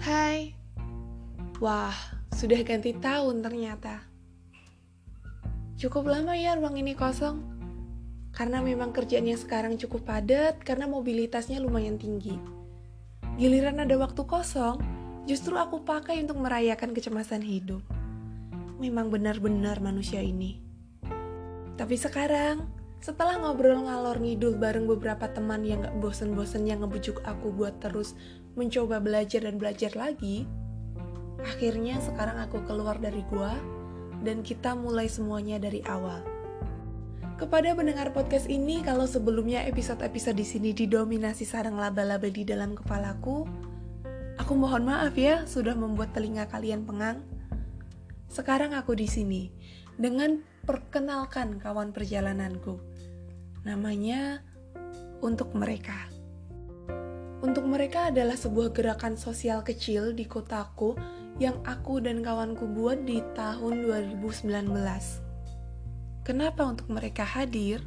Hai. Wah, sudah ganti tahun ternyata. Cukup lama ya ruang ini kosong. Karena memang kerjaannya sekarang cukup padat karena mobilitasnya lumayan tinggi. Giliran ada waktu kosong, justru aku pakai untuk merayakan kecemasan hidup. Memang benar-benar manusia ini. Tapi sekarang, setelah ngobrol ngalor ngidul bareng beberapa teman yang gak bosen-bosen yang ngebujuk aku buat terus mencoba belajar dan belajar lagi, akhirnya sekarang aku keluar dari gua dan kita mulai semuanya dari awal. Kepada pendengar podcast ini, kalau sebelumnya episode-episode di sini didominasi sarang laba-laba di dalam kepalaku, aku mohon maaf ya sudah membuat telinga kalian pengang. Sekarang aku di sini dengan perkenalkan kawan perjalananku. Namanya untuk mereka. Untuk mereka adalah sebuah gerakan sosial kecil di kotaku yang aku dan kawanku buat di tahun 2019. Kenapa untuk mereka hadir?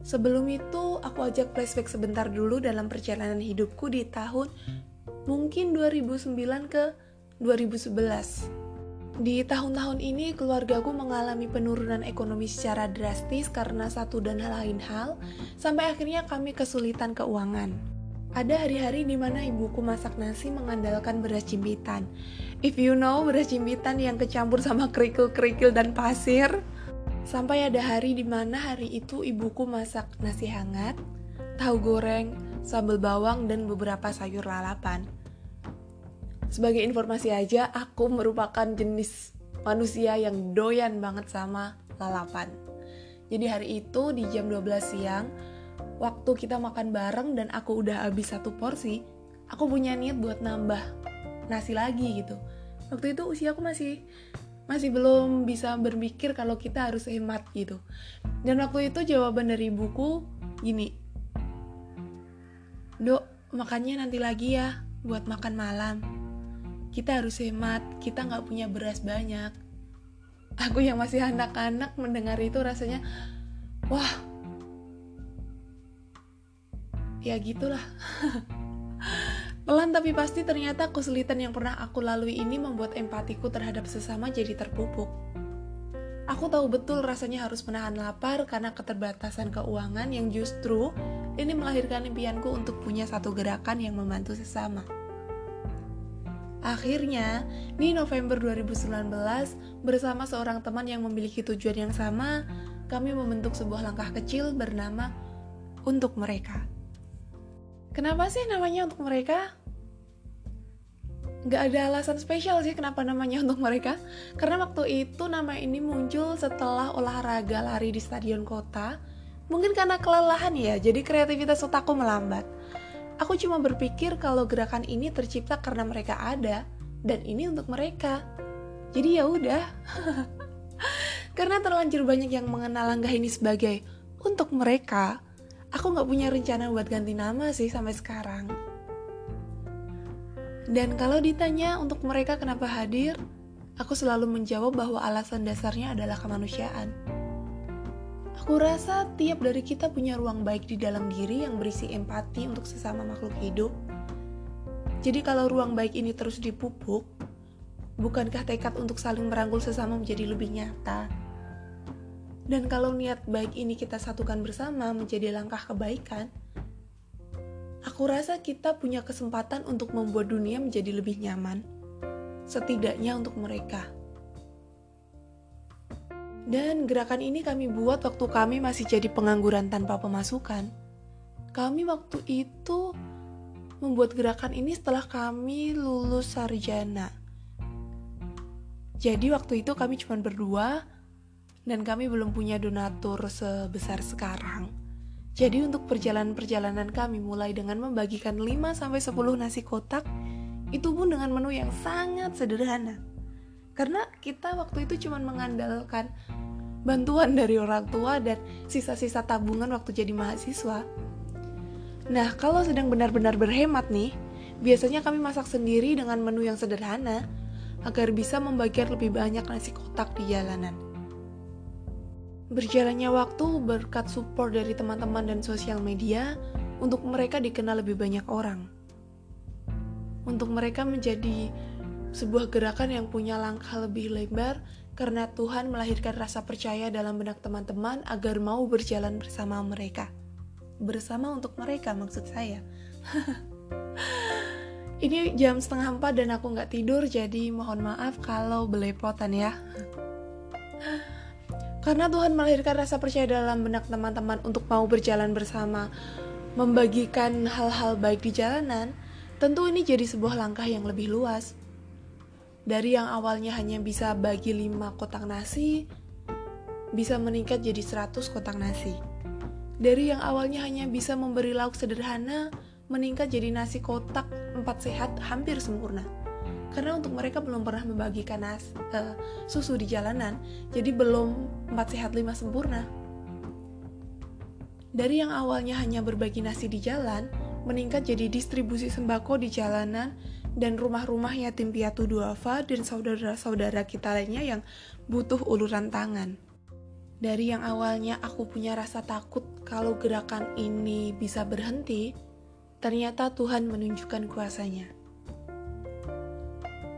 Sebelum itu, aku ajak flashback sebentar dulu dalam perjalanan hidupku di tahun mungkin 2009 ke 2011. Di tahun-tahun ini, keluargaku mengalami penurunan ekonomi secara drastis karena satu dan lain hal, sampai akhirnya kami kesulitan keuangan. Ada hari-hari di mana ibuku masak nasi mengandalkan beras jimpitan. If you know, beras jimpitan yang kecampur sama kerikil-kerikil dan pasir. Sampai ada hari di mana hari itu ibuku masak nasi hangat, tahu goreng, sambal bawang, dan beberapa sayur lalapan. Sebagai informasi aja, aku merupakan jenis manusia yang doyan banget sama lalapan. Jadi hari itu di jam 12 siang, waktu kita makan bareng dan aku udah habis satu porsi, aku punya niat buat nambah nasi lagi gitu. Waktu itu usia aku masih masih belum bisa berpikir kalau kita harus hemat gitu. Dan waktu itu jawaban dari ibuku gini, Dok, makannya nanti lagi ya buat makan malam. Kita harus hemat, kita nggak punya beras banyak. Aku yang masih anak-anak mendengar itu rasanya, wah ya gitulah. Pelan tapi pasti ternyata kesulitan yang pernah aku lalui ini membuat empatiku terhadap sesama jadi terpupuk. Aku tahu betul rasanya harus menahan lapar karena keterbatasan keuangan yang justru ini melahirkan impianku untuk punya satu gerakan yang membantu sesama. Akhirnya, di November 2019, bersama seorang teman yang memiliki tujuan yang sama, kami membentuk sebuah langkah kecil bernama Untuk Mereka. Kenapa sih namanya untuk mereka? Gak ada alasan spesial sih kenapa namanya untuk mereka. Karena waktu itu nama ini muncul setelah olahraga lari di stadion kota. Mungkin karena kelelahan ya, jadi kreativitas otakku melambat. Aku cuma berpikir kalau gerakan ini tercipta karena mereka ada dan ini untuk mereka. Jadi ya udah. karena terlanjur banyak yang mengenal langkah ini sebagai untuk mereka, aku nggak punya rencana buat ganti nama sih sampai sekarang. Dan kalau ditanya untuk mereka kenapa hadir, aku selalu menjawab bahwa alasan dasarnya adalah kemanusiaan. Aku rasa tiap dari kita punya ruang baik di dalam diri yang berisi empati untuk sesama makhluk hidup. Jadi kalau ruang baik ini terus dipupuk, bukankah tekad untuk saling merangkul sesama menjadi lebih nyata? Dan kalau niat baik ini kita satukan bersama menjadi langkah kebaikan, aku rasa kita punya kesempatan untuk membuat dunia menjadi lebih nyaman, setidaknya untuk mereka. Dan gerakan ini kami buat waktu kami masih jadi pengangguran tanpa pemasukan. Kami waktu itu membuat gerakan ini setelah kami lulus sarjana. Jadi waktu itu kami cuma berdua, dan kami belum punya donatur sebesar sekarang. Jadi untuk perjalanan-perjalanan kami mulai dengan membagikan 5 sampai 10 nasi kotak itu pun dengan menu yang sangat sederhana. Karena kita waktu itu cuma mengandalkan bantuan dari orang tua dan sisa-sisa tabungan waktu jadi mahasiswa. Nah, kalau sedang benar-benar berhemat nih, biasanya kami masak sendiri dengan menu yang sederhana agar bisa membagikan lebih banyak nasi kotak di jalanan. Berjalannya waktu berkat support dari teman-teman dan sosial media, untuk mereka dikenal lebih banyak orang. untuk mereka menjadi sebuah gerakan yang punya langkah lebih lebar karena Tuhan melahirkan rasa percaya dalam benak teman-teman agar mau berjalan bersama mereka. Bersama untuk mereka maksud saya. Ini jam setengah empat dan aku nggak tidur, jadi mohon maaf kalau belepotan ya. Karena Tuhan melahirkan rasa percaya dalam benak teman-teman untuk mau berjalan bersama, membagikan hal-hal baik di jalanan, tentu ini jadi sebuah langkah yang lebih luas. Dari yang awalnya hanya bisa bagi 5 kotak nasi, bisa meningkat jadi 100 kotak nasi. Dari yang awalnya hanya bisa memberi lauk sederhana, meningkat jadi nasi kotak empat sehat hampir sempurna. Karena untuk mereka belum pernah membagikan nas, uh, susu di jalanan, jadi belum empat sehat lima sempurna. Dari yang awalnya hanya berbagi nasi di jalan, meningkat jadi distribusi sembako di jalanan dan rumah-rumah yatim piatu duafa dan saudara-saudara kita lainnya yang butuh uluran tangan. Dari yang awalnya aku punya rasa takut kalau gerakan ini bisa berhenti, ternyata Tuhan menunjukkan kuasanya.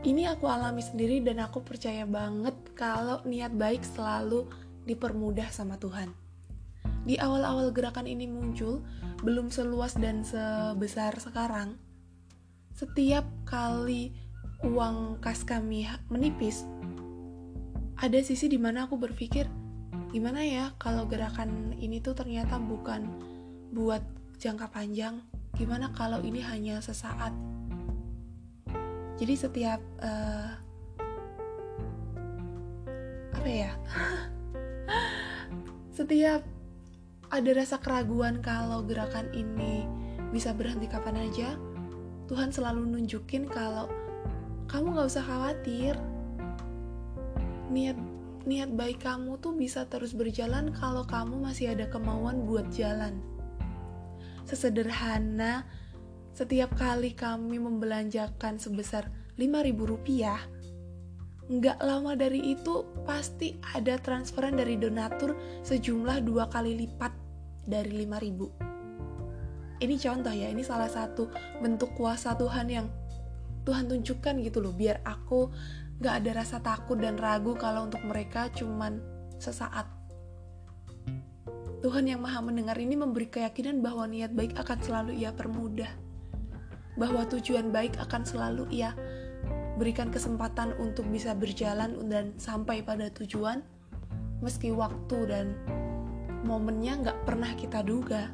Ini aku alami sendiri dan aku percaya banget kalau niat baik selalu dipermudah sama Tuhan. Di awal-awal gerakan ini muncul, belum seluas dan sebesar sekarang, setiap kali uang kas kami menipis, ada sisi di mana aku berpikir, gimana ya kalau gerakan ini tuh ternyata bukan buat jangka panjang, gimana kalau ini hanya sesaat. Jadi setiap uh, apa ya, setiap ada rasa keraguan kalau gerakan ini bisa berhenti kapan aja, Tuhan selalu nunjukin kalau kamu gak usah khawatir. Niat niat baik kamu tuh bisa terus berjalan kalau kamu masih ada kemauan buat jalan. Sesederhana setiap kali kami membelanjakan sebesar 5000 rupiah, nggak lama dari itu pasti ada transferan dari donatur sejumlah dua kali lipat dari 5000 ini contoh ya ini salah satu bentuk kuasa Tuhan yang Tuhan tunjukkan gitu loh biar aku gak ada rasa takut dan ragu kalau untuk mereka cuman sesaat. Tuhan yang maha mendengar ini memberi keyakinan bahwa niat baik akan selalu ia permudah bahwa tujuan baik akan selalu ia berikan kesempatan untuk bisa berjalan dan sampai pada tujuan meski waktu dan momennya nggak pernah kita duga.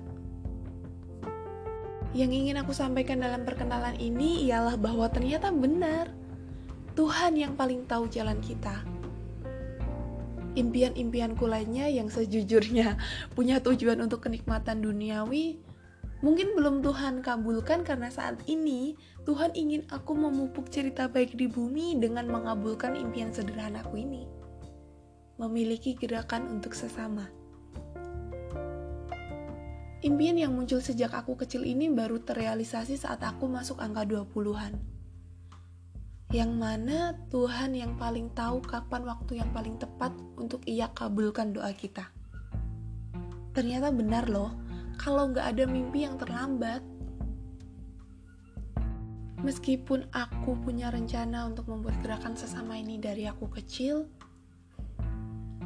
Yang ingin aku sampaikan dalam perkenalan ini ialah bahwa ternyata benar Tuhan yang paling tahu jalan kita. Impian-impianku lainnya yang sejujurnya punya tujuan untuk kenikmatan duniawi, mungkin belum Tuhan kabulkan karena saat ini Tuhan ingin aku memupuk cerita baik di bumi dengan mengabulkan impian sederhanaku ini. Memiliki gerakan untuk sesama. Impian yang muncul sejak aku kecil ini baru terrealisasi saat aku masuk angka 20-an. Yang mana Tuhan yang paling tahu kapan waktu yang paling tepat untuk ia kabulkan doa kita. Ternyata benar loh, kalau nggak ada mimpi yang terlambat. Meskipun aku punya rencana untuk membuat gerakan sesama ini dari aku kecil,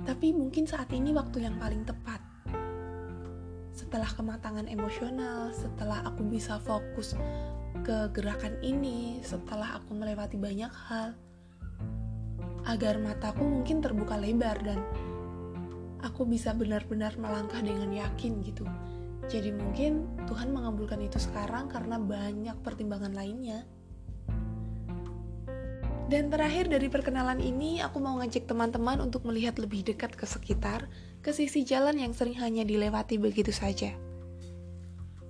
tapi mungkin saat ini waktu yang paling tepat setelah kematangan emosional, setelah aku bisa fokus ke gerakan ini, setelah aku melewati banyak hal, agar mataku mungkin terbuka lebar dan aku bisa benar-benar melangkah dengan yakin gitu. Jadi mungkin Tuhan mengabulkan itu sekarang karena banyak pertimbangan lainnya. Dan terakhir dari perkenalan ini, aku mau ngajak teman-teman untuk melihat lebih dekat ke sekitar, ke sisi jalan yang sering hanya dilewati begitu saja.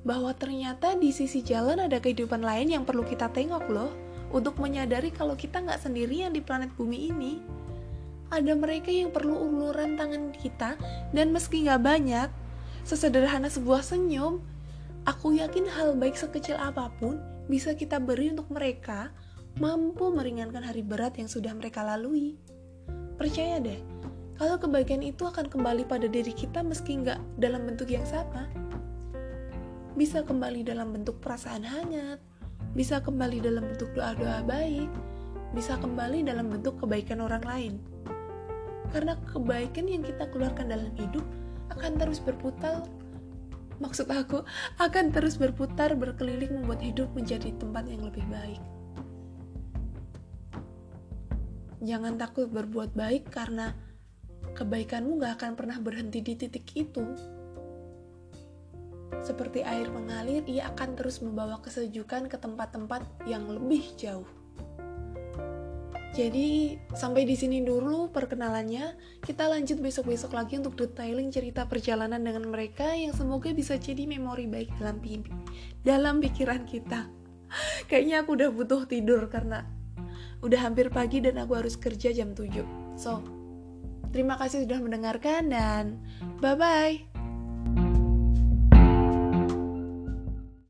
Bahwa ternyata di sisi jalan ada kehidupan lain yang perlu kita tengok loh, untuk menyadari kalau kita nggak sendirian di planet bumi ini. Ada mereka yang perlu uluran tangan kita, dan meski nggak banyak, sesederhana sebuah senyum, aku yakin hal baik sekecil apa pun bisa kita beri untuk mereka mampu meringankan hari berat yang sudah mereka lalui. Percaya deh, kalau kebahagiaan itu akan kembali pada diri kita meski nggak dalam bentuk yang sama. Bisa kembali dalam bentuk perasaan hangat, bisa kembali dalam bentuk doa-doa baik, bisa kembali dalam bentuk kebaikan orang lain. Karena kebaikan yang kita keluarkan dalam hidup akan terus berputar maksud aku akan terus berputar berkeliling membuat hidup menjadi tempat yang lebih baik. Jangan takut berbuat baik karena kebaikanmu gak akan pernah berhenti di titik itu. Seperti air mengalir, ia akan terus membawa kesejukan ke tempat-tempat yang lebih jauh. Jadi sampai di sini dulu perkenalannya. Kita lanjut besok-besok lagi untuk detailing cerita perjalanan dengan mereka yang semoga bisa jadi memori baik dalam mimpi, dalam pikiran kita. Kayaknya aku udah butuh tidur karena udah hampir pagi dan aku harus kerja jam 7. So, terima kasih sudah mendengarkan dan bye-bye.